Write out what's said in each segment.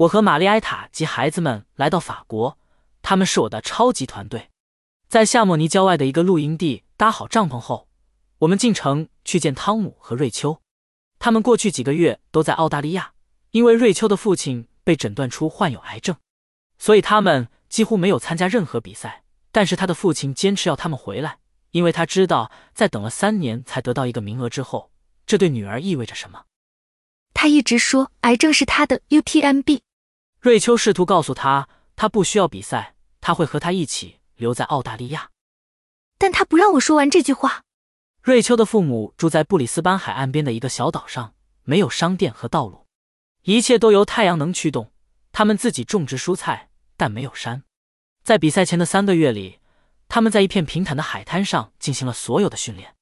我和玛丽埃塔及孩子们来到法国，他们是我的超级团队。在夏莫尼郊外的一个露营地搭好帐篷后，我们进城去见汤姆和瑞秋。他们过去几个月都在澳大利亚，因为瑞秋的父亲被诊断出患有癌症，所以他们几乎没有参加任何比赛。但是他的父亲坚持要他们回来，因为他知道在等了三年才得到一个名额之后，这对女儿意味着什么。他一直说癌症是他的 UTMB。瑞秋试图告诉他，他不需要比赛，他会和他一起留在澳大利亚。但他不让我说完这句话。瑞秋的父母住在布里斯班海岸边的一个小岛上，没有商店和道路，一切都由太阳能驱动。他们自己种植蔬菜，但没有山。在比赛前的三个月里，他们在一片平坦的海滩上进行了所有的训练。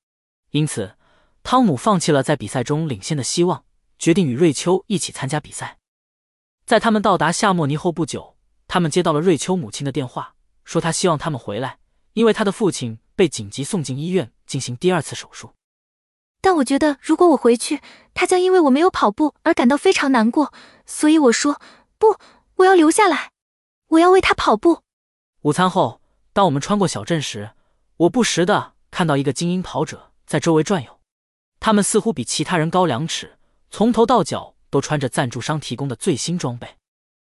因此，汤姆放弃了在比赛中领先的希望，决定与瑞秋一起参加比赛。在他们到达夏莫尼后不久，他们接到了瑞秋母亲的电话，说她希望他们回来，因为她的父亲被紧急送进医院进行第二次手术。但我觉得，如果我回去，他将因为我没有跑步而感到非常难过，所以我说不，我要留下来，我要为他跑步。午餐后，当我们穿过小镇时，我不时的看到一个精英跑者在周围转悠，他们似乎比其他人高两尺，从头到脚。都穿着赞助商提供的最新装备。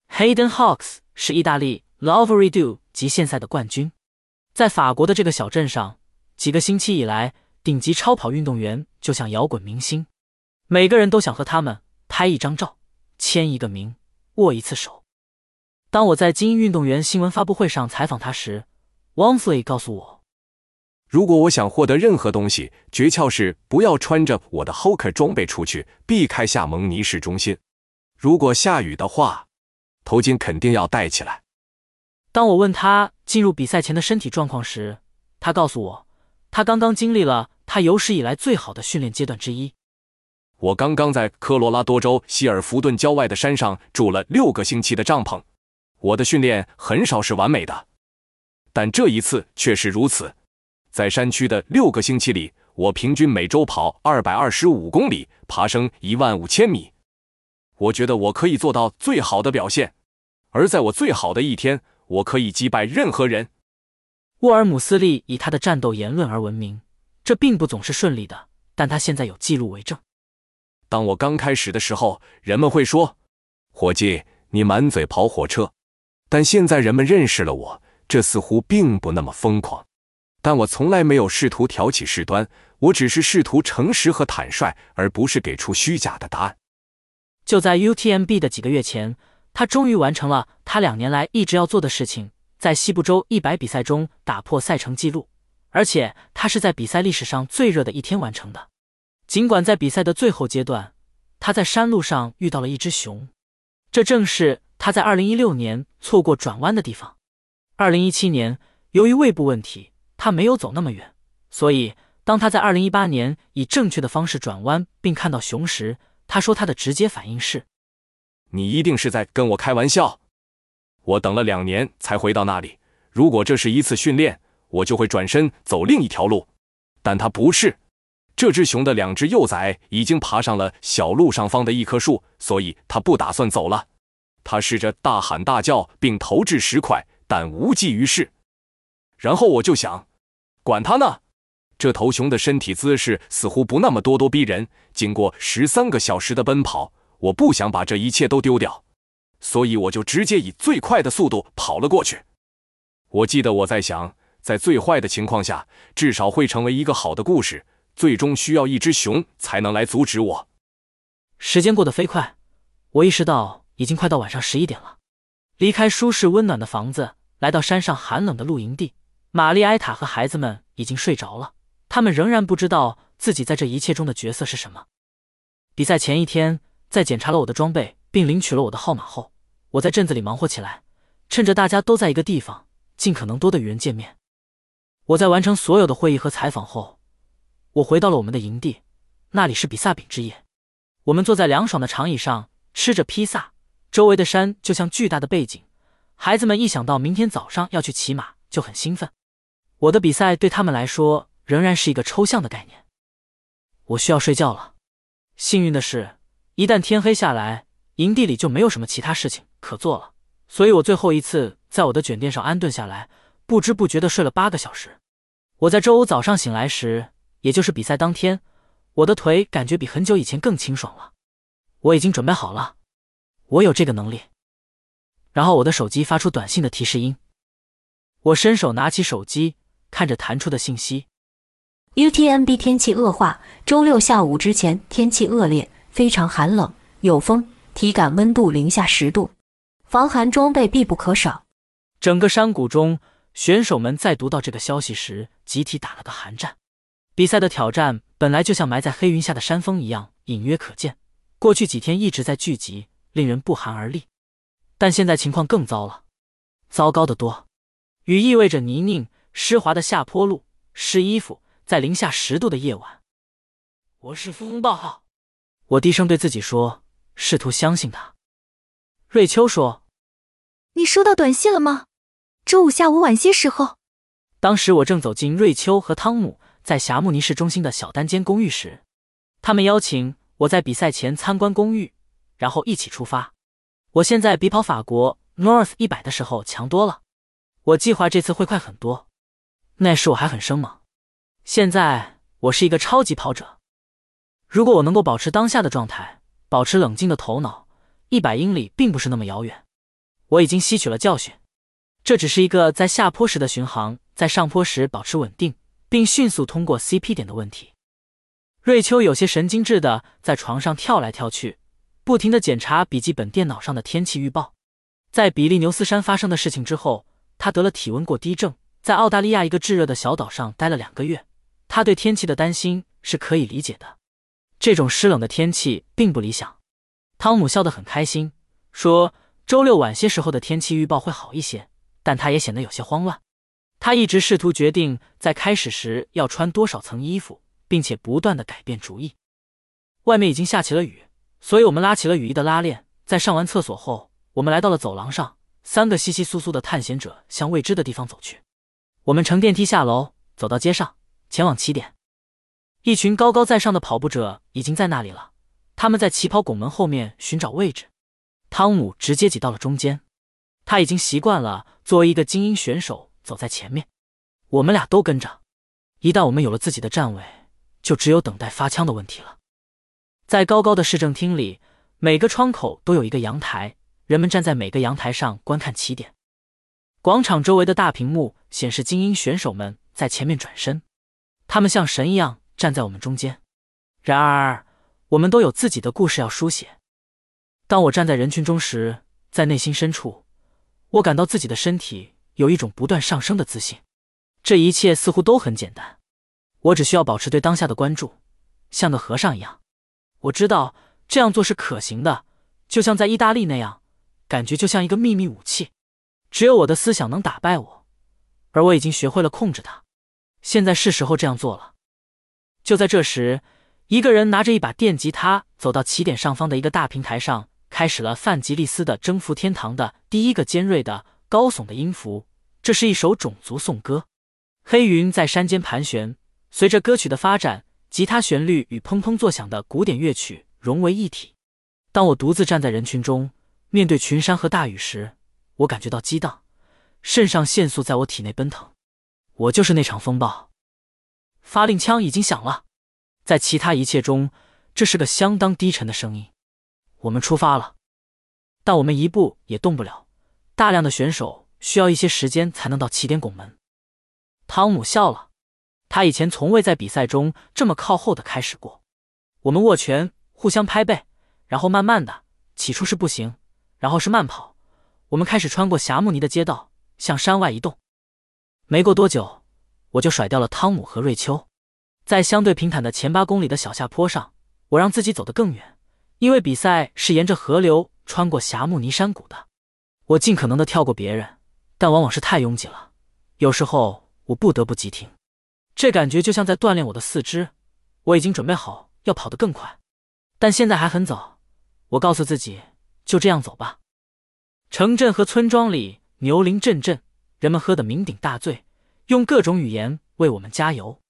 Hayden Hawks 是意大利 l o v e r y Do 极限赛的冠军。在法国的这个小镇上，几个星期以来，顶级超跑运动员就像摇滚明星，每个人都想和他们拍一张照、签一个名、握一次手。当我在精英运动员新闻发布会上采访他时 w a n f l e y 告诉我。如果我想获得任何东西，诀窍是不要穿着我的 Hoka 装备出去，避开夏蒙尼市中心。如果下雨的话，头巾肯定要戴起来。当我问他进入比赛前的身体状况时，他告诉我，他刚刚经历了他有史以来最好的训练阶段之一。我刚刚在科罗拉多州希尔福顿郊外的山上住了六个星期的帐篷。我的训练很少是完美的，但这一次却是如此。在山区的六个星期里，我平均每周跑二百二十五公里，爬升一万五千米。我觉得我可以做到最好的表现，而在我最好的一天，我可以击败任何人。沃尔姆斯利以他的战斗言论而闻名，这并不总是顺利的，但他现在有记录为证。当我刚开始的时候，人们会说：“伙计，你满嘴跑火车。”但现在人们认识了我，这似乎并不那么疯狂。但我从来没有试图挑起事端，我只是试图诚实和坦率，而不是给出虚假的答案。就在 UTMB 的几个月前，他终于完成了他两年来一直要做的事情，在西部州一百比赛中打破赛程记录，而且他是在比赛历史上最热的一天完成的。尽管在比赛的最后阶段，他在山路上遇到了一只熊，这正是他在2016年错过转弯的地方。2017年，由于胃部问题。他没有走那么远，所以当他在二零一八年以正确的方式转弯并看到熊时，他说他的直接反应是：“你一定是在跟我开玩笑。”我等了两年才回到那里。如果这是一次训练，我就会转身走另一条路。但他不是。这只熊的两只幼崽已经爬上了小路上方的一棵树，所以他不打算走了。他试着大喊大叫并投掷石块，但无济于事。然后我就想。管他呢！这头熊的身体姿势似乎不那么咄咄逼人。经过十三个小时的奔跑，我不想把这一切都丢掉，所以我就直接以最快的速度跑了过去。我记得我在想，在最坏的情况下，至少会成为一个好的故事。最终需要一只熊才能来阻止我。时间过得飞快，我意识到已经快到晚上十一点了。离开舒适温暖的房子，来到山上寒冷的露营地。玛丽埃塔和孩子们已经睡着了，他们仍然不知道自己在这一切中的角色是什么。比赛前一天，在检查了我的装备并领取了我的号码后，我在镇子里忙活起来，趁着大家都在一个地方，尽可能多的与人见面。我在完成所有的会议和采访后，我回到了我们的营地，那里是比萨饼之夜。我们坐在凉爽的长椅上吃着披萨，周围的山就像巨大的背景。孩子们一想到明天早上要去骑马，就很兴奋。我的比赛对他们来说仍然是一个抽象的概念。我需要睡觉了。幸运的是，一旦天黑下来，营地里就没有什么其他事情可做了，所以我最后一次在我的卷垫上安顿下来，不知不觉的睡了八个小时。我在周五早上醒来时，也就是比赛当天，我的腿感觉比很久以前更清爽了。我已经准备好了，我有这个能力。然后我的手机发出短信的提示音，我伸手拿起手机，看着弹出的信息：UTMB 天气恶化，周六下午之前天气恶劣，非常寒冷，有风。体感温度零下十度，防寒装备必不可少。整个山谷中，选手们在读到这个消息时，集体打了个寒战。比赛的挑战本来就像埋在黑云下的山峰一样，隐约可见。过去几天一直在聚集，令人不寒而栗。但现在情况更糟了，糟糕的多。雨意味着泥泞、湿滑的下坡路、湿衣服，在零下十度的夜晚。我是风暴，我低声对自己说。试图相信他。瑞秋说：“你收到短信了吗？周五下午晚些时候。”当时我正走进瑞秋和汤姆在霞慕尼市中心的小单间公寓时，他们邀请我在比赛前参观公寓，然后一起出发。我现在比跑法国 North 一百的时候强多了。我计划这次会快很多。那时我还很生猛，现在我是一个超级跑者。如果我能够保持当下的状态。保持冷静的头脑，一百英里并不是那么遥远。我已经吸取了教训，这只是一个在下坡时的巡航，在上坡时保持稳定，并迅速通过 CP 点的问题。瑞秋有些神经质的在床上跳来跳去，不停的检查笔记本电脑上的天气预报。在比利牛斯山发生的事情之后，他得了体温过低症，在澳大利亚一个炙热的小岛上待了两个月。他对天气的担心是可以理解的。这种湿冷的天气并不理想。汤姆笑得很开心，说：“周六晚些时候的天气预报会好一些。”但他也显得有些慌乱。他一直试图决定在开始时要穿多少层衣服，并且不断的改变主意。外面已经下起了雨，所以我们拉起了雨衣的拉链。在上完厕所后，我们来到了走廊上。三个稀稀疏疏的探险者向未知的地方走去。我们乘电梯下楼，走到街上，前往起点。一群高高在上的跑步者已经在那里了，他们在起跑拱门后面寻找位置。汤姆直接挤到了中间，他已经习惯了作为一个精英选手走在前面。我们俩都跟着。一旦我们有了自己的站位，就只有等待发枪的问题了。在高高的市政厅里，每个窗口都有一个阳台，人们站在每个阳台上观看起点。广场周围的大屏幕显示精英选手们在前面转身，他们像神一样。站在我们中间，然而我们都有自己的故事要书写。当我站在人群中时，在内心深处，我感到自己的身体有一种不断上升的自信。这一切似乎都很简单，我只需要保持对当下的关注，像个和尚一样。我知道这样做是可行的，就像在意大利那样，感觉就像一个秘密武器，只有我的思想能打败我，而我已经学会了控制它。现在是时候这样做了。就在这时，一个人拿着一把电吉他走到起点上方的一个大平台上，开始了范吉利斯的《征服天堂》的第一个尖锐的、高耸的音符。这是一首种族颂歌。黑云在山间盘旋，随着歌曲的发展，吉他旋律与砰砰作响的古典乐曲融为一体。当我独自站在人群中，面对群山和大雨时，我感觉到激荡，肾上腺素在我体内奔腾。我就是那场风暴。发令枪已经响了，在其他一切中，这是个相当低沉的声音。我们出发了，但我们一步也动不了。大量的选手需要一些时间才能到起点拱门。汤姆笑了，他以前从未在比赛中这么靠后的开始过。我们握拳，互相拍背，然后慢慢的，起初是步行，然后是慢跑。我们开始穿过霞慕尼的街道，向山外移动。没过多久。我就甩掉了汤姆和瑞秋，在相对平坦的前八公里的小下坡上，我让自己走得更远，因为比赛是沿着河流穿过霞慕尼山谷的。我尽可能的跳过别人，但往往是太拥挤了，有时候我不得不急停。这感觉就像在锻炼我的四肢。我已经准备好要跑得更快，但现在还很早。我告诉自己，就这样走吧。城镇和村庄里牛铃阵阵，人们喝得酩酊大醉。用各种语言为我们加油。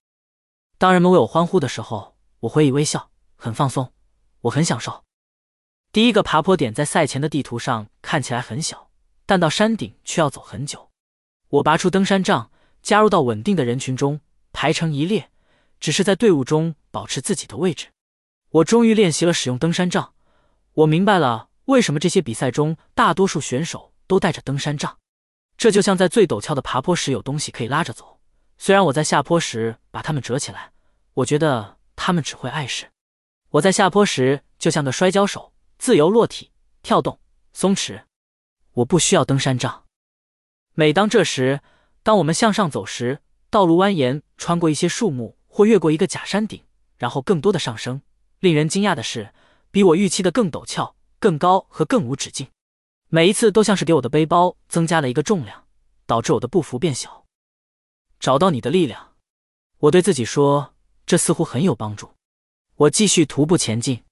当人们为我欢呼的时候，我会以微笑，很放松，我很享受。第一个爬坡点在赛前的地图上看起来很小，但到山顶却要走很久。我拔出登山杖，加入到稳定的人群中，排成一列，只是在队伍中保持自己的位置。我终于练习了使用登山杖，我明白了为什么这些比赛中大多数选手都带着登山杖。这就像在最陡峭的爬坡时有东西可以拉着走。虽然我在下坡时把它们折起来，我觉得它们只会碍事。我在下坡时就像个摔跤手。自由落体、跳动、松弛，我不需要登山杖。每当这时，当我们向上走时，道路蜿蜒，穿过一些树木或越过一个假山顶，然后更多的上升。令人惊讶的是，比我预期的更陡峭、更高和更无止境。每一次都像是给我的背包增加了一个重量，导致我的步幅变小。找到你的力量，我对自己说，这似乎很有帮助。我继续徒步前进。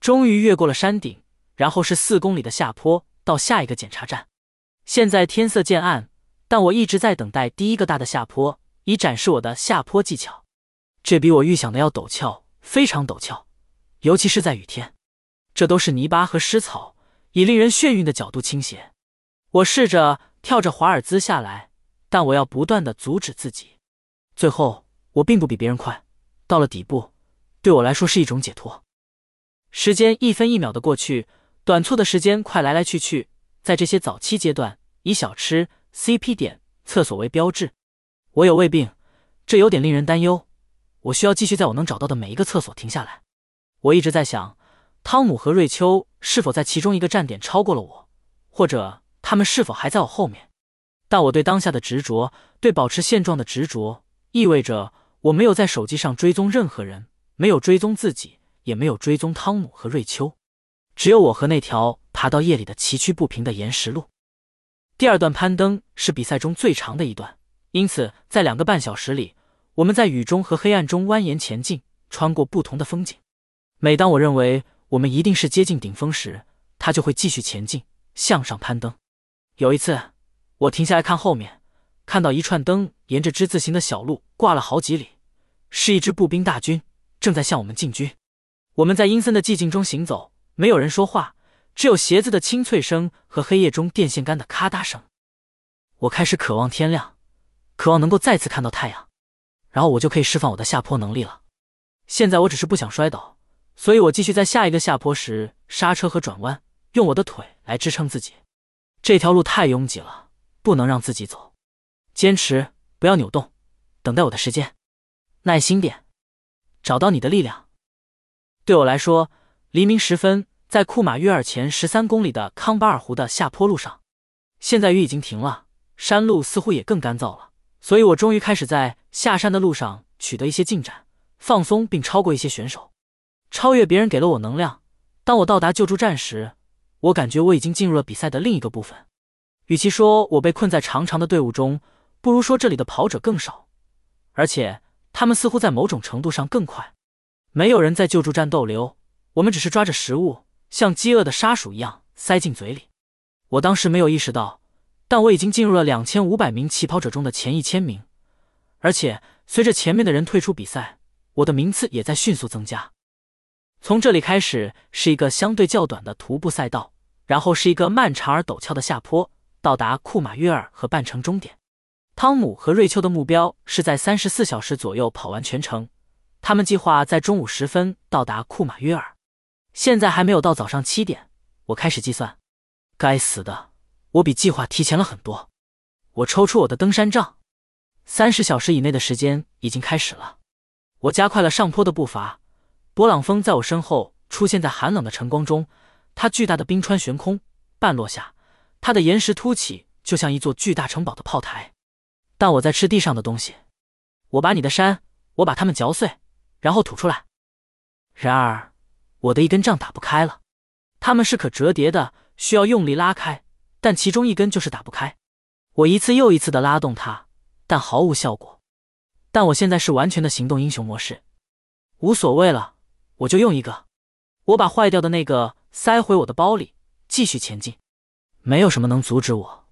终于越过了山顶，然后是四公里的下坡到下一个检查站。现在天色渐暗，但我一直在等待第一个大的下坡，以展示我的下坡技巧。这比我预想的要陡峭，非常陡峭，尤其是在雨天。这都是泥巴和湿草，以令人眩晕的角度倾斜。我试着跳着华尔兹下来，但我要不断的阻止自己。最后，我并不比别人快，到了底部，对我来说是一种解脱。时间一分一秒的过去，短促的时间快来来去去。在这些早期阶段，以小吃、CP 点、厕所为标志。我有胃病，这有点令人担忧。我需要继续在我能找到的每一个厕所停下来。我一直在想，汤姆和瑞秋是否在其中一个站点超过了我，或者他们是否还在我后面。但我对当下的执着，对保持现状的执着，意味着我没有在手机上追踪任何人，没有追踪自己。也没有追踪汤姆和瑞秋，只有我和那条爬到夜里的崎岖不平的岩石路。第二段攀登是比赛中最长的一段，因此在两个半小时里，我们在雨中和黑暗中蜿蜒前进，穿过不同的风景。每当我认为我们一定是接近顶峰时，他就会继续前进，向上攀登。有一次，我停下来看后面，看到一串灯沿着之字形的小路挂了好几里，是一支步兵大军正在向我们进军。我们在阴森的寂静中行走，没有人说话，只有鞋子的清脆声和黑夜中电线杆的咔嗒声。我开始渴望天亮，渴望能够再次看到太阳，然后我就可以释放我的下坡能力了。现在我只是不想摔倒，所以我继续在下一个下坡时刹车和转弯，用我的腿来支撑自己。这条路太拥挤了，不能让自己走。坚持，不要扭动，等待我的时间，耐心点，找到你的力量。对我来说，黎明时分，在库马约尔前十三公里的康巴尔湖的下坡路上，现在雨已经停了，山路似乎也更干燥了，所以我终于开始在下山的路上取得一些进展，放松并超过一些选手，超越别人给了我能量。当我到达救助站时，我感觉我已经进入了比赛的另一个部分。与其说我被困在长长的队伍中，不如说这里的跑者更少，而且他们似乎在某种程度上更快。没有人在救助站逗留，我们只是抓着食物，像饥饿的沙鼠一样塞进嘴里。我当时没有意识到，但我已经进入了两千五百名起跑者中的前一千名，而且随着前面的人退出比赛，我的名次也在迅速增加。从这里开始是一个相对较短的徒步赛道，然后是一个漫长而陡峭的下坡，到达库马约尔和半程终点。汤姆和瑞秋的目标是在三十四小时左右跑完全程。他们计划在中午时分到达库马约尔，现在还没有到早上七点。我开始计算，该死的，我比计划提前了很多。我抽出我的登山杖，三十小时以内的时间已经开始了。我加快了上坡的步伐。勃朗峰在我身后出现在寒冷的晨光中，它巨大的冰川悬空，半落下，它的岩石凸起，就像一座巨大城堡的炮台。但我在吃地上的东西。我把你的山，我把它们嚼碎。然后吐出来。然而，我的一根杖打不开了。它们是可折叠的，需要用力拉开，但其中一根就是打不开。我一次又一次的拉动它，但毫无效果。但我现在是完全的行动英雄模式，无所谓了，我就用一个。我把坏掉的那个塞回我的包里，继续前进。没有什么能阻止我。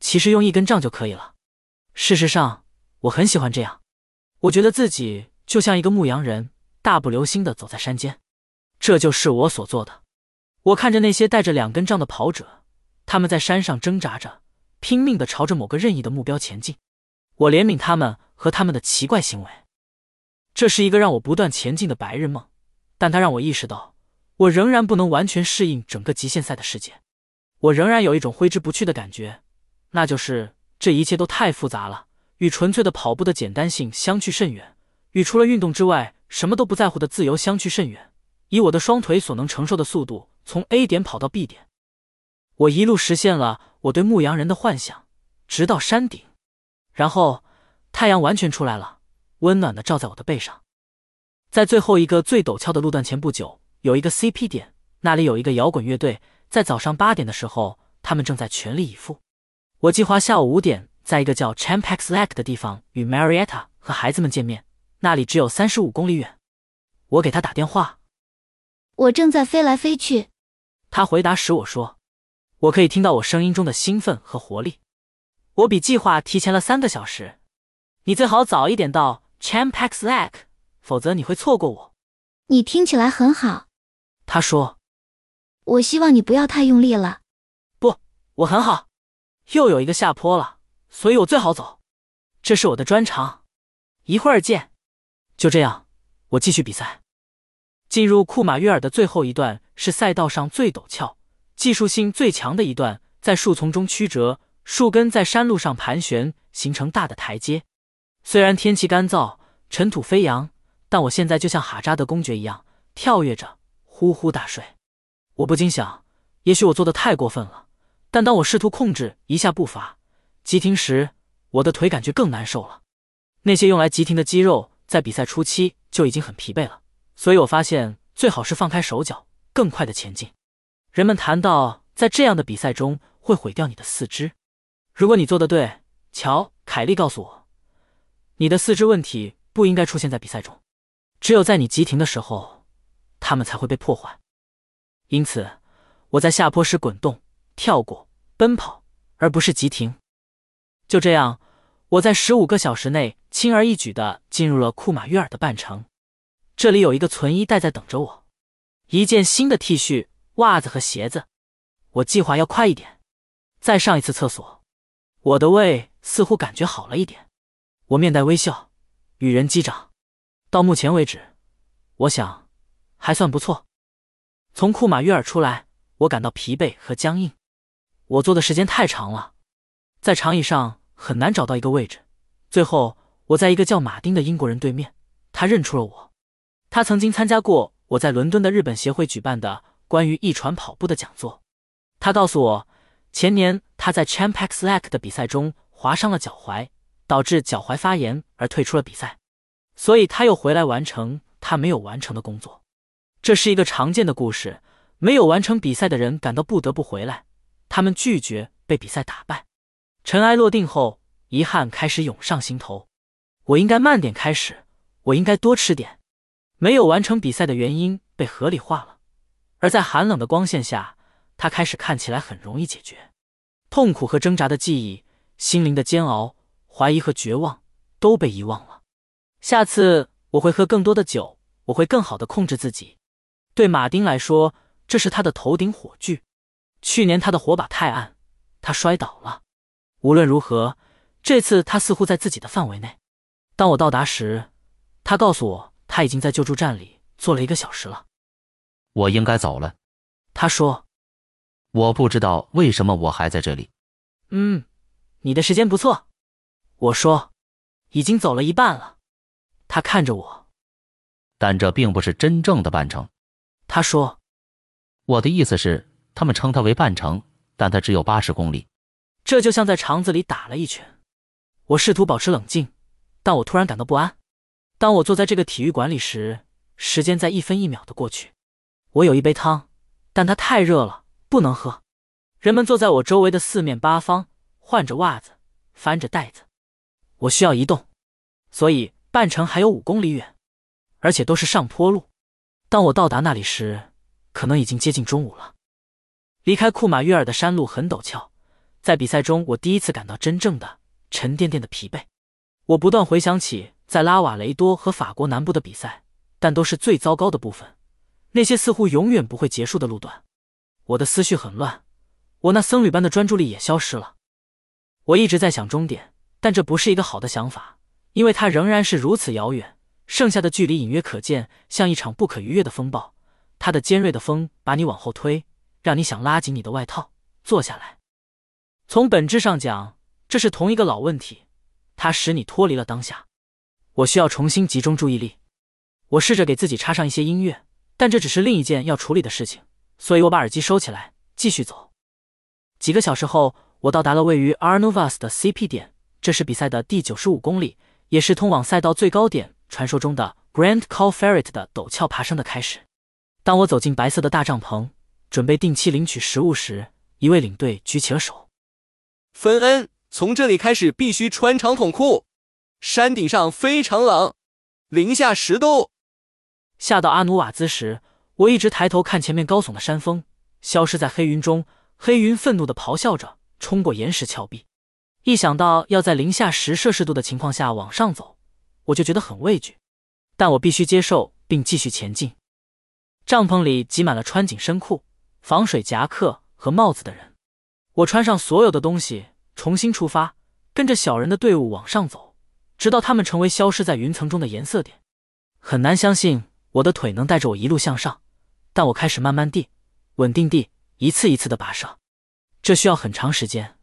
其实用一根杖就可以了。事实上，我很喜欢这样。我觉得自己。就像一个牧羊人，大步流星的走在山间，这就是我所做的。我看着那些带着两根杖的跑者，他们在山上挣扎着，拼命的朝着某个任意的目标前进。我怜悯他们和他们的奇怪行为。这是一个让我不断前进的白日梦，但它让我意识到，我仍然不能完全适应整个极限赛的世界。我仍然有一种挥之不去的感觉，那就是这一切都太复杂了，与纯粹的跑步的简单性相去甚远，与除了运动之外什么都不在乎的自由相去甚远。以我的双腿所能承受的速度，从 A 点跑到 B 点，我一路实现了我对牧羊人的幻想，直到山顶，然后太阳完全出来了，温暖的照在我的背上。在最后一个最陡峭的路段前不久，有一个 CP 点，那里有一个摇滚乐队。在早上八点的时候，他们正在全力以赴。我计划下午五点在一个叫 Champex Lake 的地方与 Marietta 和孩子们见面，那里只有三十五公里远。我给他打电话，我正在飞来飞去。他回答时我说：“我可以听到我声音中的兴奋和活力。我比计划提前了三个小时。你最好早一点到 Champex Lake，否则你会错过我。”你听起来很好，他说。我希望你不要太用力了。不，我很好。又有一个下坡了，所以我最好走。这是我的专长。一会儿见。就这样，我继续比赛。进入库马约尔的最后一段是赛道上最陡峭、技术性最强的一段，在树丛中曲折，树根在山路上盘旋，形成大的台阶。虽然天气干燥，尘土飞扬，但我现在就像哈扎德公爵一样，跳跃着，呼呼大睡。我不禁想，也许我做的太过分了。但当我试图控制一下步伐，急停时，我的腿感觉更难受了。那些用来急停的肌肉在比赛初期就已经很疲惫了，所以我发现最好是放开手脚，更快的前进。人们谈到在这样的比赛中会毁掉你的四肢。如果你做的对，乔·凯利告诉我，你的四肢问题不应该出现在比赛中，只有在你急停的时候，他们才会被破坏。因此，我在下坡时滚动、跳过、奔跑，而不是急停。就这样，我在十五个小时内轻而易举的进入了库马约尔的半程。这里有一个存衣袋在等着我，一件新的 T 恤、袜子和鞋子。我计划要快一点，再上一次厕所。我的胃似乎感觉好了一点。我面带微笑，与人击掌。到目前为止，我想还算不错。从库马约尔出来，我感到疲惫和僵硬。我坐的时间太长了，在长椅上很难找到一个位置。最后，我在一个叫马丁的英国人对面，他认出了我。他曾经参加过我在伦敦的日本协会举办的关于一船跑步的讲座。他告诉我，前年他在 Champex Lake 的比赛中划伤了脚踝，导致脚踝发炎而退出了比赛，所以他又回来完成他没有完成的工作。这是一个常见的故事。没有完成比赛的人感到不得不回来，他们拒绝被比赛打败。尘埃落定后，遗憾开始涌上心头。我应该慢点开始，我应该多吃点。没有完成比赛的原因被合理化了，而在寒冷的光线下，它开始看起来很容易解决。痛苦和挣扎的记忆，心灵的煎熬，怀疑和绝望都被遗忘了。下次我会喝更多的酒，我会更好的控制自己。对马丁来说，这是他的头顶火炬。去年他的火把太暗，他摔倒了。无论如何，这次他似乎在自己的范围内。当我到达时，他告诉我他已经在救助站里坐了一个小时了。我应该走了，他说。我不知道为什么我还在这里。嗯，你的时间不错。我说，已经走了一半了。他看着我，但这并不是真正的半程。他说：“我的意思是，他们称它为半程，但它只有八十公里。这就像在肠子里打了一拳。”我试图保持冷静，但我突然感到不安。当我坐在这个体育馆里时，时间在一分一秒的过去。我有一杯汤，但它太热了，不能喝。人们坐在我周围的四面八方，换着袜子，翻着袋子。我需要移动，所以半程还有五公里远，而且都是上坡路。当我到达那里时，可能已经接近中午了。离开库马约尔的山路很陡峭，在比赛中，我第一次感到真正的沉甸甸的疲惫。我不断回想起在拉瓦雷多和法国南部的比赛，但都是最糟糕的部分，那些似乎永远不会结束的路段。我的思绪很乱，我那僧侣般的专注力也消失了。我一直在想终点，但这不是一个好的想法，因为它仍然是如此遥远，剩下的距离隐约可见，像一场不可逾越的风暴。它的尖锐的风把你往后推，让你想拉紧你的外套，坐下来。从本质上讲，这是同一个老问题，它使你脱离了当下。我需要重新集中注意力。我试着给自己插上一些音乐，但这只是另一件要处理的事情，所以我把耳机收起来，继续走。几个小时后，我到达了位于 Arnovas 的 CP 点，这是比赛的第九十五公里，也是通往赛道最高点——传说中的 Grand Col Ferret 的陡峭爬升的开始。当我走进白色的大帐篷，准备定期领取食物时，一位领队举起了手。芬恩，从这里开始必须穿长筒裤。山顶上非常冷，零下十度。下到阿努瓦兹时，我一直抬头看前面高耸的山峰，消失在黑云中。黑云愤怒地咆哮着，冲过岩石峭壁。一想到要在零下十摄氏度的情况下往上走，我就觉得很畏惧。但我必须接受并继续前进。帐篷里挤满了穿紧身裤、防水夹克和帽子的人。我穿上所有的东西，重新出发，跟着小人的队伍往上走。直到他们成为消失在云层中的颜色点，很难相信我的腿能带着我一路向上，但我开始慢慢地、稳定地、一次一次的跋涉，这需要很长时间。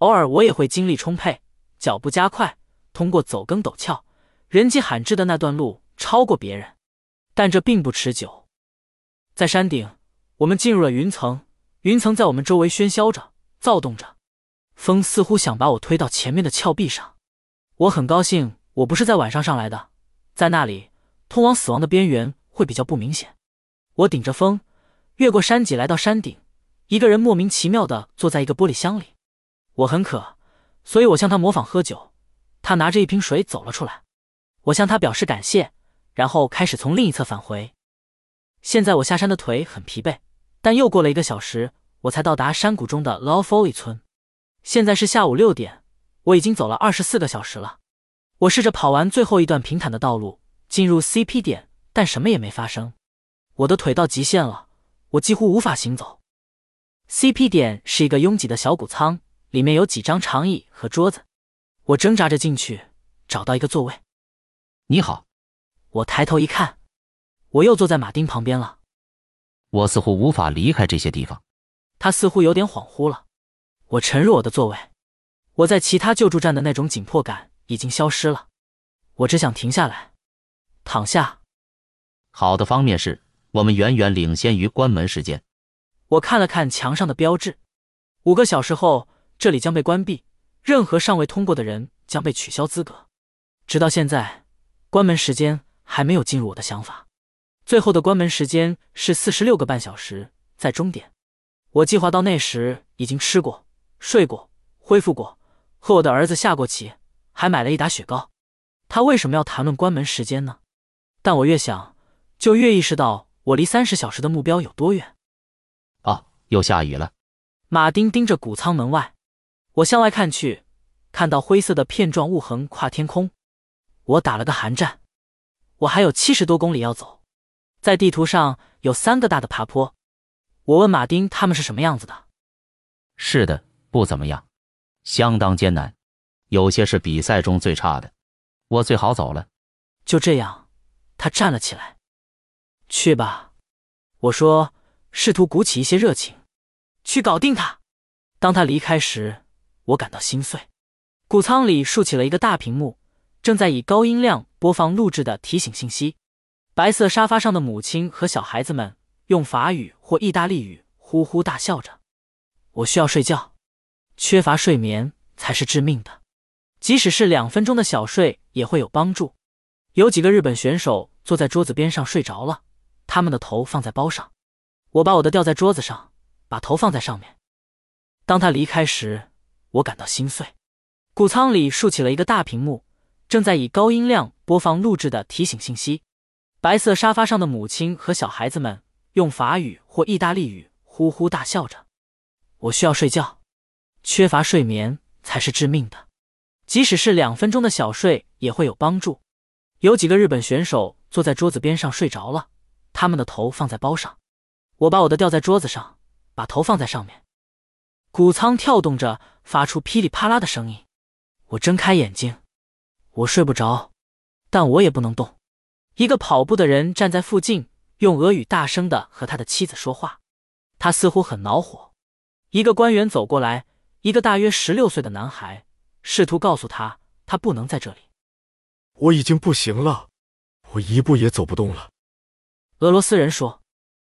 偶尔我也会精力充沛，脚步加快，通过走更陡峭、人迹罕至的那段路超过别人，但这并不持久。在山顶，我们进入了云层，云层在我们周围喧嚣着、躁动着，风似乎想把我推到前面的峭壁上。我很高兴，我不是在晚上上来的，在那里，通往死亡的边缘会比较不明显。我顶着风，越过山脊来到山顶。一个人莫名其妙的坐在一个玻璃箱里。我很渴，所以我向他模仿喝酒。他拿着一瓶水走了出来，我向他表示感谢，然后开始从另一侧返回。现在我下山的腿很疲惫，但又过了一个小时，我才到达山谷中的 Low Folly 村。现在是下午六点。我已经走了二十四个小时了。我试着跑完最后一段平坦的道路，进入 CP 点，但什么也没发生。我的腿到极限了，我几乎无法行走。CP 点是一个拥挤的小谷仓，里面有几张长椅和桌子。我挣扎着进去，找到一个座位。你好，我抬头一看，我又坐在马丁旁边了。我似乎无法离开这些地方。他似乎有点恍惚了。我沉入我的座位。我在其他救助站的那种紧迫感已经消失了，我只想停下来，躺下。好的方面是我们远远领先于关门时间。我看了看墙上的标志，五个小时后这里将被关闭，任何尚未通过的人将被取消资格。直到现在，关门时间还没有进入我的想法。最后的关门时间是四十六个半小时，在终点。我计划到那时已经吃过、睡过、恢复过。和我的儿子下过棋，还买了一打雪糕。他为什么要谈论关门时间呢？但我越想，就越意识到我离三十小时的目标有多远。啊，又下雨了。马丁盯着谷仓门外，我向外看去，看到灰色的片状雾横跨天空。我打了个寒战。我还有七十多公里要走，在地图上有三个大的爬坡。我问马丁他们是什么样子的。是的，不怎么样。相当艰难，有些是比赛中最差的。我最好走了。就这样，他站了起来。去吧，我说，试图鼓起一些热情，去搞定他。当他离开时，我感到心碎。谷仓里竖起了一个大屏幕，正在以高音量播放录制的提醒信息。白色沙发上的母亲和小孩子们用法语或意大利语呼呼大笑着。我需要睡觉。缺乏睡眠才是致命的，即使是两分钟的小睡也会有帮助。有几个日本选手坐在桌子边上睡着了，他们的头放在包上。我把我的吊在桌子上，把头放在上面。当他离开时，我感到心碎。谷仓里竖起了一个大屏幕，正在以高音量播放录制的提醒信息。白色沙发上的母亲和小孩子们用法语或意大利语呼呼大笑着。我需要睡觉。缺乏睡眠才是致命的，即使是两分钟的小睡也会有帮助。有几个日本选手坐在桌子边上睡着了，他们的头放在包上。我把我的吊在桌子上，把头放在上面。谷仓跳动着，发出噼里啪啦的声音。我睁开眼睛，我睡不着，但我也不能动。一个跑步的人站在附近，用俄语大声的和他的妻子说话，他似乎很恼火。一个官员走过来，一个大约十六岁的男孩，试图告诉他，他不能在这里。我已经不行了，我一步也走不动了。俄罗斯人说，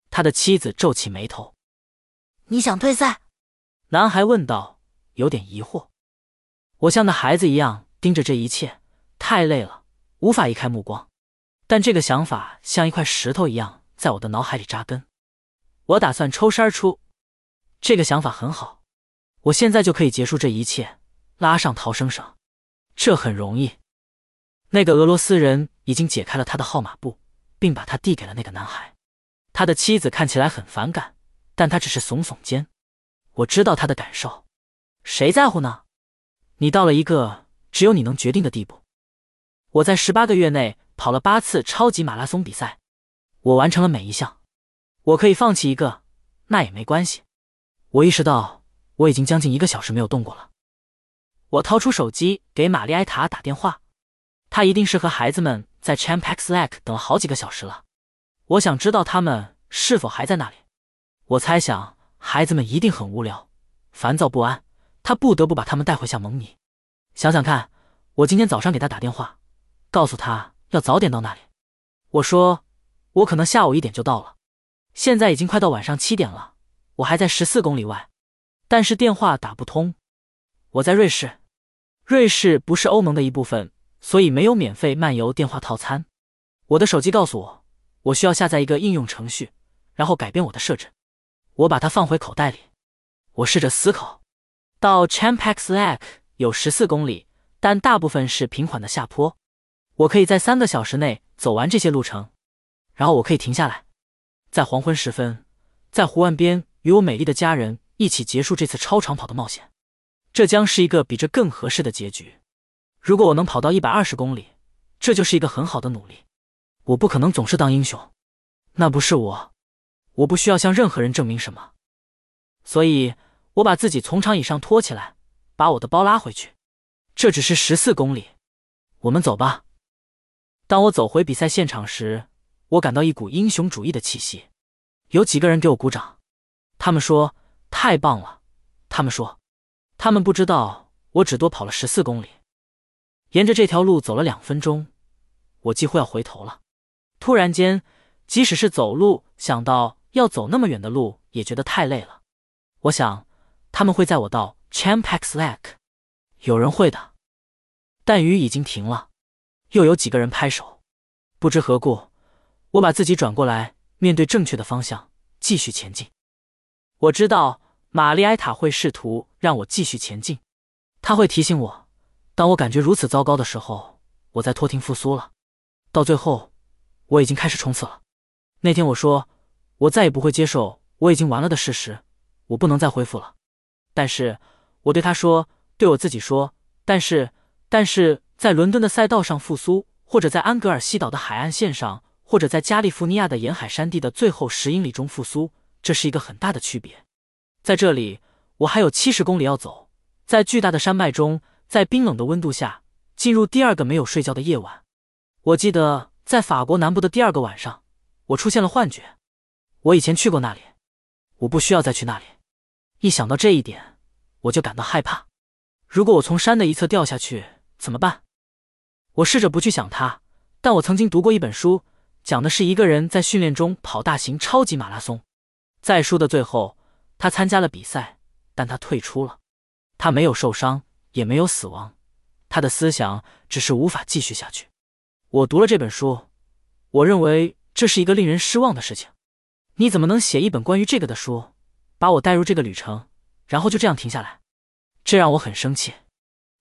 他的妻子皱起眉头。你想退赛？男孩问道，有点疑惑。我像那孩子一样盯着这一切，太累了，无法移开目光。但这个想法像一块石头一样在我的脑海里扎根。我打算抽身而出。这个想法很好，我现在就可以结束这一切，拉上逃生绳。这很容易。那个俄罗斯人已经解开了他的号码布，并把它递给了那个男孩。他的妻子看起来很反感，但他只是耸耸肩。我知道他的感受。谁在乎呢？你到了一个只有你能决定的地步。我在十八个月内跑了八次超级马拉松比赛，我完成了每一项。我可以放弃一个，那也没关系。我意识到我已经将近一个小时没有动过了。我掏出手机给玛丽埃塔打电话，她一定是和孩子们在 Champex Lake 等了好几个小时了。我想知道他们是否还在那里。我猜想孩子们一定很无聊、烦躁不安，他不得不把他们带回向蒙尼。想想看，我今天早上给他打电话，告诉他要早点到那里。我说我可能下午一点就到了。现在已经快到晚上七点了。我还在十四公里外，但是电话打不通。我在瑞士，瑞士不是欧盟的一部分，所以没有免费漫游电话套餐。我的手机告诉我，我需要下载一个应用程序，然后改变我的设置。我把它放回口袋里。我试着思考，到 Champex Lake 有十四公里，但大部分是平缓的下坡。我可以在三个小时内走完这些路程，然后我可以停下来，在黄昏时分，在湖岸边。与我美丽的家人一起结束这次超长跑的冒险，这将是一个比这更合适的结局。如果我能跑到一百二十公里，这就是一个很好的努力。我不可能总是当英雄，那不是我。我不需要向任何人证明什么，所以我把自己从长椅上拖起来，把我的包拉回去。这只是十四公里，我们走吧。当我走回比赛现场时，我感到一股英雄主义的气息。有几个人给我鼓掌。他们说太棒了。他们说，他们不知道我只多跑了十四公里，沿着这条路走了两分钟，我几乎要回头了。突然间，即使是走路，想到要走那么远的路，也觉得太累了。我想他们会载我到 Champex Lake，有人会的。但雨已经停了，又有几个人拍手。不知何故，我把自己转过来，面对正确的方向，继续前进。我知道玛丽埃塔会试图让我继续前进，他会提醒我，当我感觉如此糟糕的时候，我在托停复苏了。到最后，我已经开始冲刺了。那天我说，我再也不会接受我已经完了的事实，我不能再恢复了。但是，我对他说，对我自己说，但是，但是在伦敦的赛道上复苏，或者在安格尔西岛的海岸线上，或者在加利福尼亚的沿海山地的最后十英里中复苏。这是一个很大的区别，在这里我还有七十公里要走，在巨大的山脉中，在冰冷的温度下，进入第二个没有睡觉的夜晚。我记得在法国南部的第二个晚上，我出现了幻觉。我以前去过那里，我不需要再去那里。一想到这一点，我就感到害怕。如果我从山的一侧掉下去怎么办？我试着不去想它，但我曾经读过一本书，讲的是一个人在训练中跑大型超级马拉松。在书的最后，他参加了比赛，但他退出了。他没有受伤，也没有死亡。他的思想只是无法继续下去。我读了这本书，我认为这是一个令人失望的事情。你怎么能写一本关于这个的书，把我带入这个旅程，然后就这样停下来？这让我很生气。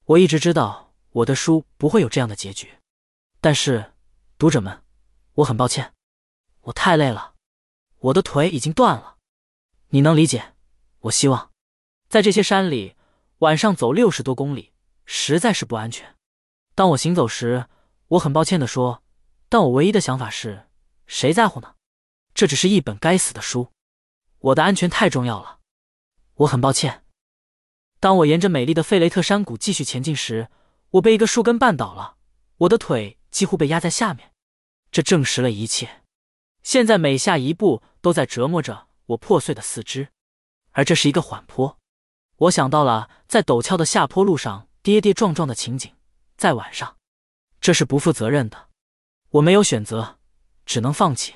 我一直知道我的书不会有这样的结局，但是，读者们，我很抱歉，我太累了。我的腿已经断了，你能理解？我希望，在这些山里晚上走六十多公里实在是不安全。当我行走时，我很抱歉地说，但我唯一的想法是，谁在乎呢？这只是一本该死的书。我的安全太重要了，我很抱歉。当我沿着美丽的费雷特山谷继续前进时，我被一个树根绊倒了，我的腿几乎被压在下面。这证实了一切。现在每下一步都在折磨着我破碎的四肢，而这是一个缓坡。我想到了在陡峭的下坡路上跌跌撞撞的情景，在晚上，这是不负责任的。我没有选择，只能放弃。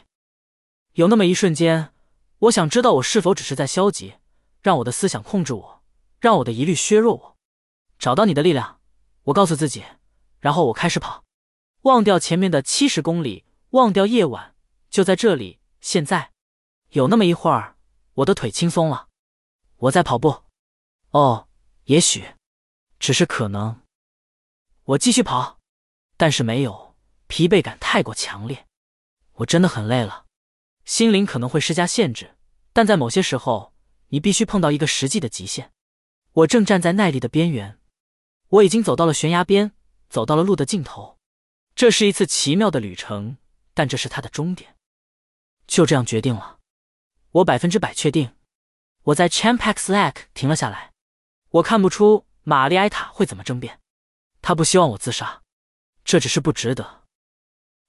有那么一瞬间，我想知道我是否只是在消极，让我的思想控制我，让我的疑虑削弱我。找到你的力量，我告诉自己，然后我开始跑，忘掉前面的七十公里，忘掉夜晚，就在这里。现在，有那么一会儿，我的腿轻松了，我在跑步。哦，也许，只是可能。我继续跑，但是没有，疲惫感太过强烈，我真的很累了。心灵可能会施加限制，但在某些时候，你必须碰到一个实际的极限。我正站在耐力的边缘，我已经走到了悬崖边，走到了路的尽头。这是一次奇妙的旅程，但这是它的终点。就这样决定了，我百分之百确定。我在 Champax Lake 停了下来。我看不出玛丽埃塔会怎么争辩，他不希望我自杀，这只是不值得。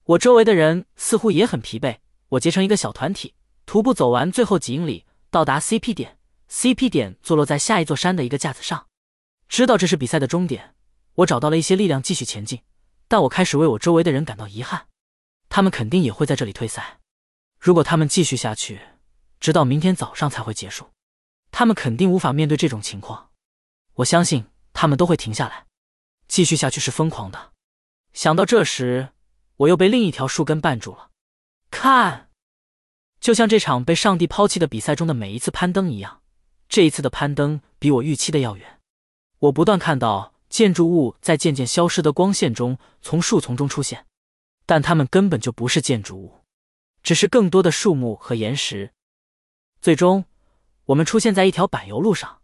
我周围的人似乎也很疲惫，我结成一个小团体，徒步走完最后几英里，到达 CP 点。CP 点坐落在下一座山的一个架子上。知道这是比赛的终点，我找到了一些力量继续前进，但我开始为我周围的人感到遗憾，他们肯定也会在这里退赛。如果他们继续下去，直到明天早上才会结束，他们肯定无法面对这种情况。我相信他们都会停下来，继续下去是疯狂的。想到这时，我又被另一条树根绊住了。看，就像这场被上帝抛弃的比赛中的每一次攀登一样，这一次的攀登比我预期的要远。我不断看到建筑物在渐渐消失的光线中从树丛中出现，但它们根本就不是建筑物，只是更多的树木和岩石。最终，我们出现在一条柏油路上，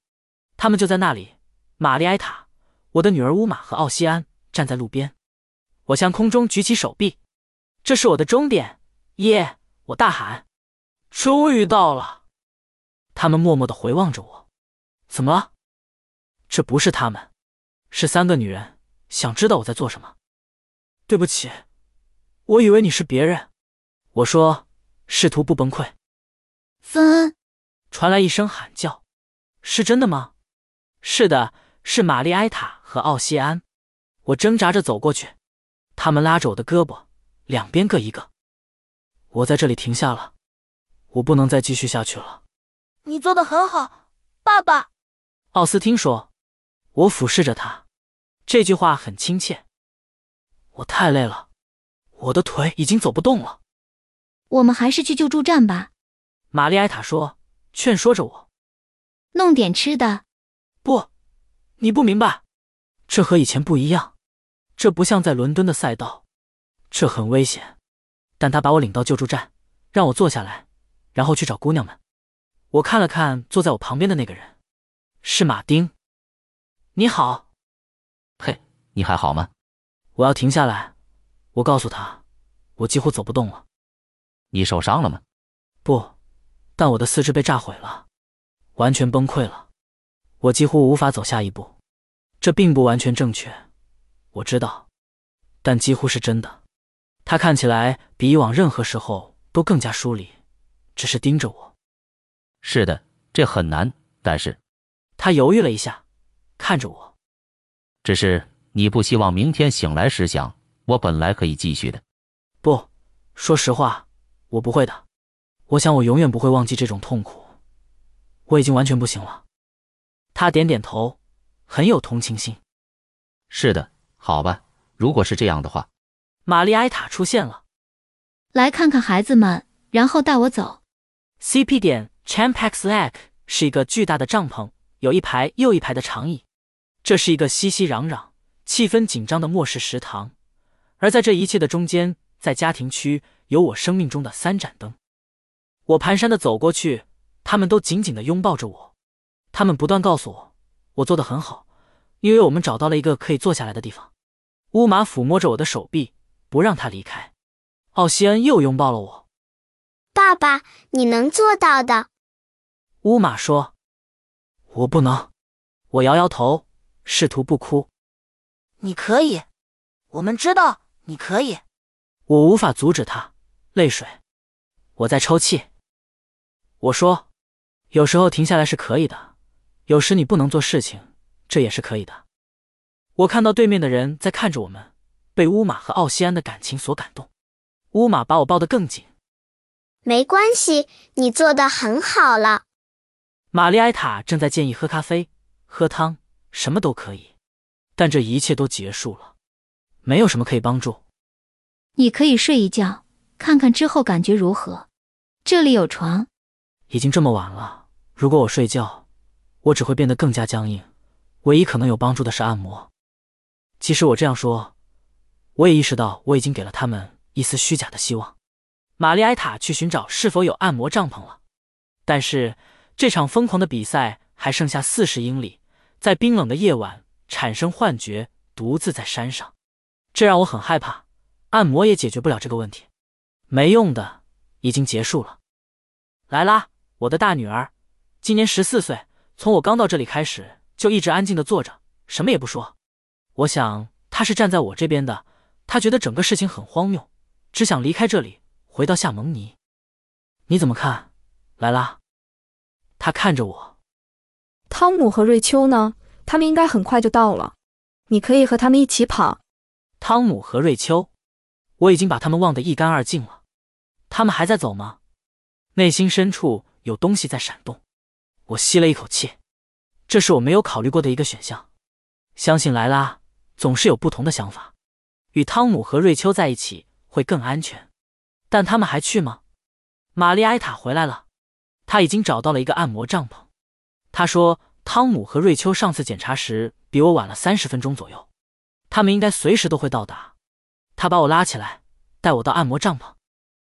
他们就在那里。玛丽埃塔，我的女儿乌玛和奥西安站在路边。我向空中举起手臂，这是我的终点！耶！我大喊：“终于到了！”他们默默的回望着我。怎么了？这不是他们，是三个女人。想知道我在做什么？对不起，我以为你是别人。我说，试图不崩溃。芬恩，传来一声喊叫。是真的吗？是的。是玛丽埃塔和奥西安，我挣扎着走过去，他们拉着我的胳膊，两边各一个。我在这里停下了，我不能再继续下去了。你做的很好，爸爸。奥斯汀说。我俯视着他，这句话很亲切。我太累了，我的腿已经走不动了。我们还是去救助站吧。玛丽埃塔说，劝说着我。弄点吃的。不。你不明白，这和以前不一样，这不像在伦敦的赛道，这很危险。但他把我领到救助站，让我坐下来，然后去找姑娘们。我看了看坐在我旁边的那个人，是马丁。你好，嘿，你还好吗？我要停下来。我告诉他，我几乎走不动了。你受伤了吗？不，但我的四肢被炸毁了，完全崩溃了。我几乎无法走下一步，这并不完全正确，我知道，但几乎是真的。他看起来比以往任何时候都更加疏离，只是盯着我。是的，这很难，但是，他犹豫了一下，看着我。只是你不希望明天醒来时想，我本来可以继续的。不，说实话，我不会的。我想我永远不会忘记这种痛苦。我已经完全不行了。他点点头，很有同情心。是的，好吧，如果是这样的话，玛丽埃塔出现了。来看看孩子们，然后带我走。CP 点 Champax Lake 是一个巨大的帐篷，有一排又一排的长椅。这是一个熙熙攘攘、气氛紧张的末世食堂。而在这一切的中间，在家庭区，有我生命中的三盏灯。我蹒跚的走过去，他们都紧紧的拥抱着我。他们不断告诉我，我做的很好，因为我们找到了一个可以坐下来的地方。乌玛抚摸着我的手臂，不让他离开。奥西恩又拥抱了我。爸爸，你能做到的。乌玛说：“我不能。”我摇摇头，试图不哭。你可以，我们知道你可以。我无法阻止他，泪水。我在抽泣。我说：“有时候停下来是可以的，有时你不能做事情，这也是可以的。”我看到对面的人在看着我们，被乌玛和奥西安的感情所感动。乌玛把我抱得更紧。没关系，你做的很好了。玛丽埃塔正在建议喝咖啡、喝汤，什么都可以，但这一切都结束了，没有什么可以帮助。你可以睡一觉，看看之后感觉如何。这里有床。已经这么晚了，如果我睡觉，我只会变得更加僵硬。唯一可能有帮助的是按摩。其实我这样说，我也意识到我已经给了他们一丝虚假的希望。玛丽埃塔去寻找是否有按摩帐篷了，但是这场疯狂的比赛还剩下四十英里，在冰冷的夜晚产生幻觉，独自在山上，这让我很害怕。按摩也解决不了这个问题，没用的，已经结束了。莱拉，我的大女儿，今年十四岁，从我刚到这里开始就一直安静的坐着，什么也不说。我想她是站在我这边的，他觉得整个事情很荒谬，只想离开这里，回到夏蒙尼。你怎么看，莱拉？他看着我。汤姆和瑞秋呢？他们应该很快就到了，你可以和他们一起跑。汤姆和瑞秋，我已经把他们忘得一干二净了。他们还在走吗？内心深处有东西在闪动。我吸了一口气，这是我没有考虑过的一个选项。相信莱拉。总是有不同的想法，与汤姆和瑞秋在一起会更安全，但他们还去吗？玛丽埃塔回来了，他已经找到了一个按摩帐篷。他说，汤姆和瑞秋上次检查时比我晚了三十分钟左右，他们应该随时都会到达。他把我拉起来，带我到按摩帐篷，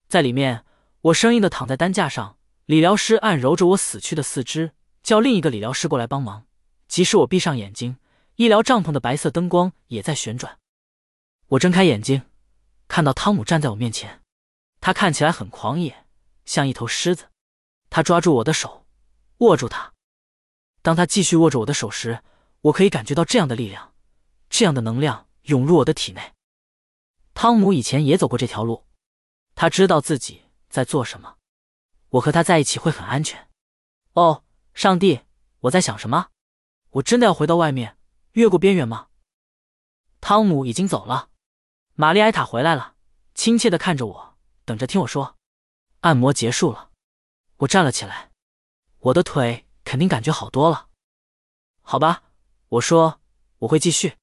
在里面，我生硬的躺在担架上，理疗师按揉着我死去的四肢，叫另一个理疗师过来帮忙。即使我闭上眼睛。医疗帐篷的白色灯光也在旋转。我睁开眼睛，看到汤姆站在我面前。他看起来很狂野，像一头狮子。他抓住我的手，握住他。当他继续握着我的手时，我可以感觉到这样的力量，这样的能量涌入我的体内。汤姆以前也走过这条路，他知道自己在做什么。我和他在一起会很安全。哦，上帝，我在想什么？我真的要回到外面？越过边缘吗？汤姆已经走了，玛丽埃塔回来了，亲切的看着我，等着听我说。按摩结束了，我站了起来，我的腿肯定感觉好多了。好吧，我说我会继续。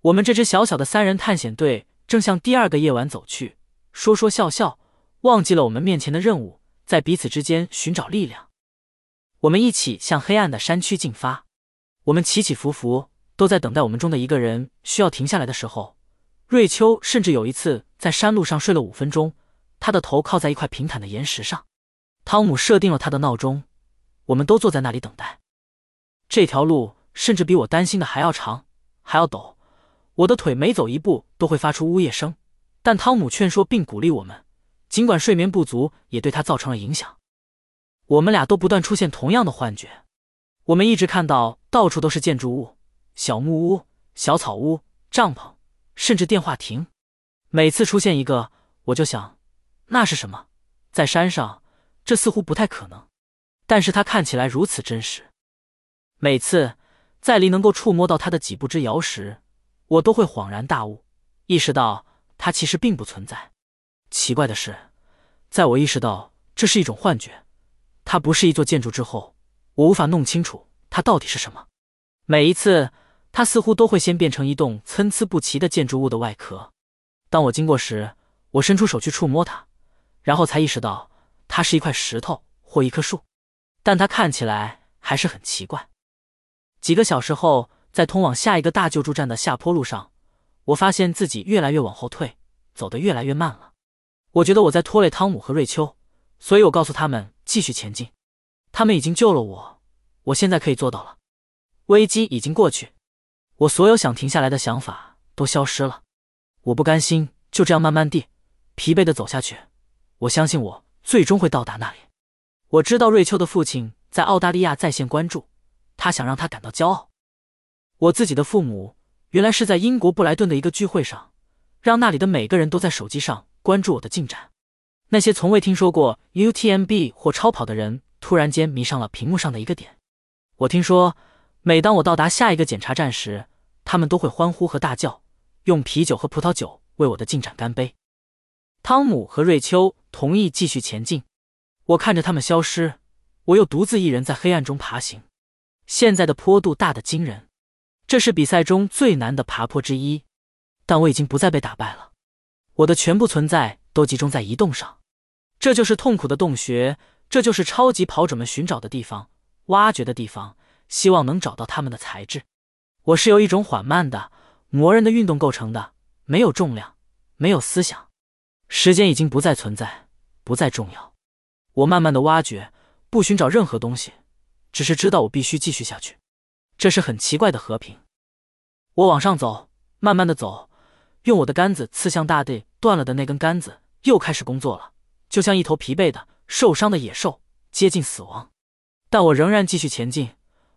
我们这支小小的三人探险队正向第二个夜晚走去，说说笑笑，忘记了我们面前的任务，在彼此之间寻找力量。我们一起向黑暗的山区进发，我们起起伏伏。都在等待我们中的一个人需要停下来的时候，瑞秋甚至有一次在山路上睡了五分钟，他的头靠在一块平坦的岩石上。汤姆设定了他的闹钟，我们都坐在那里等待。这条路甚至比我担心的还要长，还要陡，我的腿每走一步都会发出呜咽声。但汤姆劝说并鼓励我们，尽管睡眠不足也对他造成了影响。我们俩都不断出现同样的幻觉，我们一直看到到处都是建筑物。小木屋、小草屋、帐篷，甚至电话亭，每次出现一个，我就想，那是什么？在山上，这似乎不太可能，但是它看起来如此真实。每次在离能够触摸到它的几步之遥时，我都会恍然大悟，意识到它其实并不存在。奇怪的是，在我意识到这是一种幻觉，它不是一座建筑之后，我无法弄清楚它到底是什么。每一次。它似乎都会先变成一栋参差不齐的建筑物的外壳。当我经过时，我伸出手去触摸它，然后才意识到它是一块石头或一棵树，但它看起来还是很奇怪。几个小时后，在通往下一个大救助站的下坡路上，我发现自己越来越往后退，走得越来越慢了。我觉得我在拖累汤姆和瑞秋，所以我告诉他们继续前进。他们已经救了我，我现在可以做到了。危机已经过去。我所有想停下来的想法都消失了，我不甘心就这样慢慢地、疲惫地走下去。我相信我最终会到达那里。我知道瑞秋的父亲在澳大利亚在线关注，他想让他感到骄傲。我自己的父母原来是在英国布莱顿的一个聚会上，让那里的每个人都在手机上关注我的进展。那些从未听说过 UTMB 或超跑的人，突然间迷上了屏幕上的一个点。我听说，每当我到达下一个检查站时，他们都会欢呼和大叫，用啤酒和葡萄酒为我的进展干杯。汤姆和瑞秋同意继续前进，我看着他们消失，我又独自一人在黑暗中爬行。现在的坡度大得惊人，这是比赛中最难的爬坡之一，但我已经不再被打败了。我的全部存在都集中在移动上，这就是痛苦的洞穴，这就是超级跑者们寻找的地方、挖掘的地方，希望能找到他们的材质。我是由一种缓慢的、磨人的运动构成的，没有重量，没有思想。时间已经不再存在，不再重要。我慢慢的挖掘，不寻找任何东西，只是知道我必须继续下去。这是很奇怪的和平。我往上走，慢慢的走，用我的杆子刺向大地。断了的那根杆子又开始工作了，就像一头疲惫的、受伤的野兽，接近死亡。但我仍然继续前进。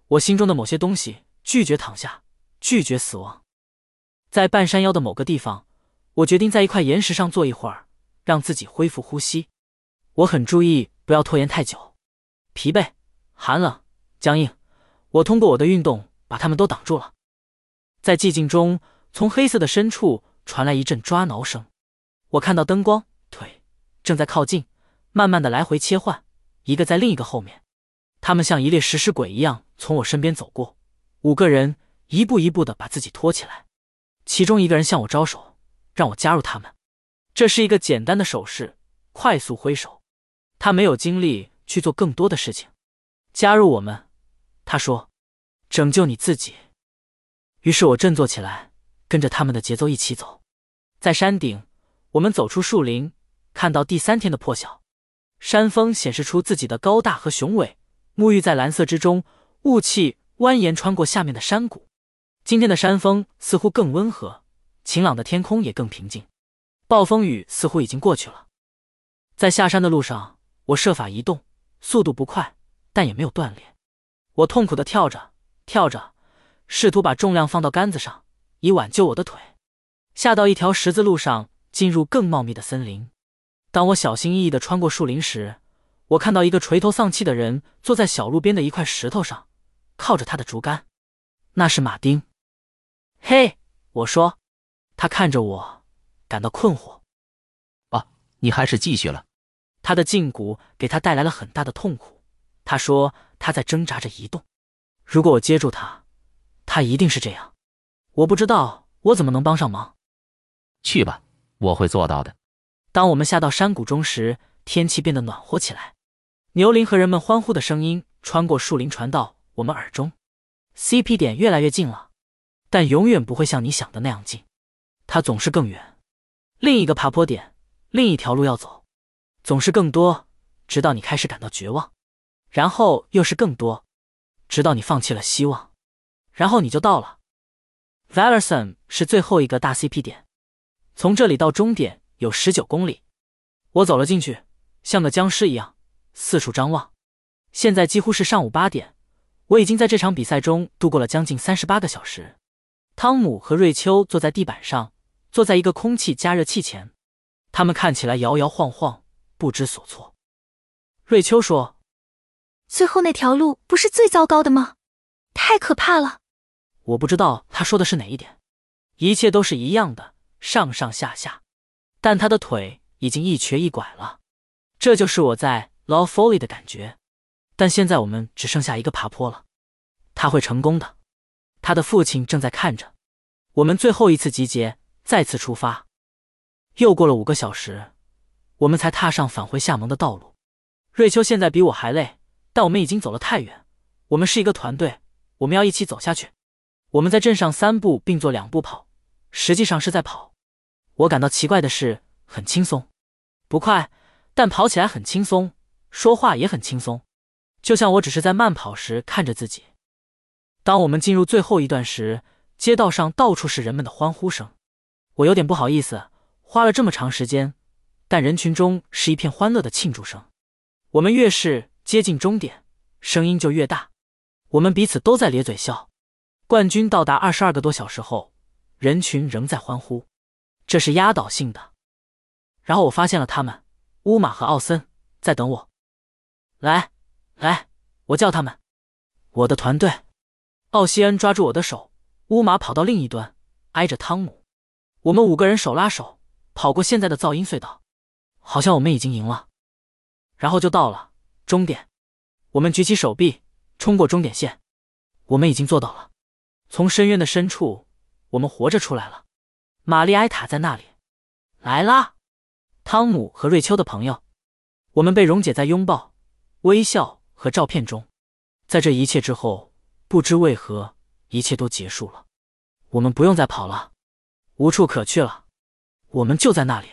我心中的某些东西拒绝躺下，拒绝死亡。在半山腰的某个地方。我决定在一块岩石上坐一会儿，让自己恢复呼吸。我很注意不要拖延太久。疲惫、寒冷、僵硬，我通过我的运动把它们都挡住了。在寂静中，从黑色的深处传来一阵抓挠声。我看到灯光腿正在靠近，慢慢的来回切换，一个在另一个后面。他们像一列食尸鬼一样从我身边走过。五个人一步一步的把自己拖起来，其中一个人向我招手。让我加入他们，这是一个简单的手势，快速挥手。他没有精力去做更多的事情。加入我们，他说，拯救你自己。于是我振作起来，跟着他们的节奏一起走。在山顶，我们走出树林，看到第三天的破晓。山峰显示出自己的高大和雄伟，沐浴在蓝色之中。雾气蜿蜒穿过下面的山谷。今天的山峰似乎更温和。晴朗的天空也更平静，暴风雨似乎已经过去了。在下山的路上，我设法移动，速度不快，但也没有断裂。我痛苦的跳着，跳着，试图把重量放到杆子上，以挽救我的腿。下到一条十字路上，进入更茂密的森林。当我小心翼翼的穿过树林时，我看到一个垂头丧气的人坐在小路边的一块石头上，靠着他的竹竿。那是马丁。嘿，我说。他看着我，感到困惑。啊，你还是继续了。他的胫骨给他带来了很大的痛苦。他说他在挣扎着移动。如果我接住他，他一定是这样。我不知道我怎么能帮上忙。去吧，我会做到的。当我们下到山谷中时，天气变得暖和起来。牛铃和人们欢呼的声音穿过树林传到我们耳中。CP 点越来越近了，但永远不会像你想的那样近。它总是更远，另一个爬坡点，另一条路要走，总是更多，直到你开始感到绝望，然后又是更多，直到你放弃了希望，然后你就到了。Valerson 是最后一个大 CP 点，从这里到终点有十九公里。我走了进去，像个僵尸一样四处张望。现在几乎是上午八点，我已经在这场比赛中度过了将近三十八个小时。汤姆和瑞秋坐在地板上。坐在一个空气加热器前，他们看起来摇摇晃晃，不知所措。瑞秋说：“最后那条路不是最糟糕的吗？太可怕了。”我不知道他说的是哪一点。一切都是一样的，上上下下，但他的腿已经一瘸一拐了。这就是我在 Law Folly 的感觉。但现在我们只剩下一个爬坡了，他会成功的。他的父亲正在看着我们最后一次集结。再次出发，又过了五个小时，我们才踏上返回厦门的道路。瑞秋现在比我还累，但我们已经走了太远。我们是一个团队，我们要一起走下去。我们在镇上三步并作两步跑，实际上是在跑。我感到奇怪的是，很轻松，不快，但跑起来很轻松，说话也很轻松，就像我只是在慢跑时看着自己。当我们进入最后一段时，街道上到处是人们的欢呼声。我有点不好意思，花了这么长时间，但人群中是一片欢乐的庆祝声。我们越是接近终点，声音就越大。我们彼此都在咧嘴笑。冠军到达二十二个多小时后，人群仍在欢呼，这是压倒性的。然后我发现了他们，乌玛和奥森在等我。来，来，我叫他们，我的团队。奥西恩抓住我的手，乌玛跑到另一端，挨着汤姆。我们五个人手拉手跑过现在的噪音隧道，好像我们已经赢了。然后就到了终点，我们举起手臂冲过终点线，我们已经做到了。从深渊的深处，我们活着出来了。玛丽埃塔在那里，来啦！汤姆和瑞秋的朋友，我们被溶解在拥抱、微笑和照片中。在这一切之后，不知为何，一切都结束了。我们不用再跑了，无处可去了，我们就在那里。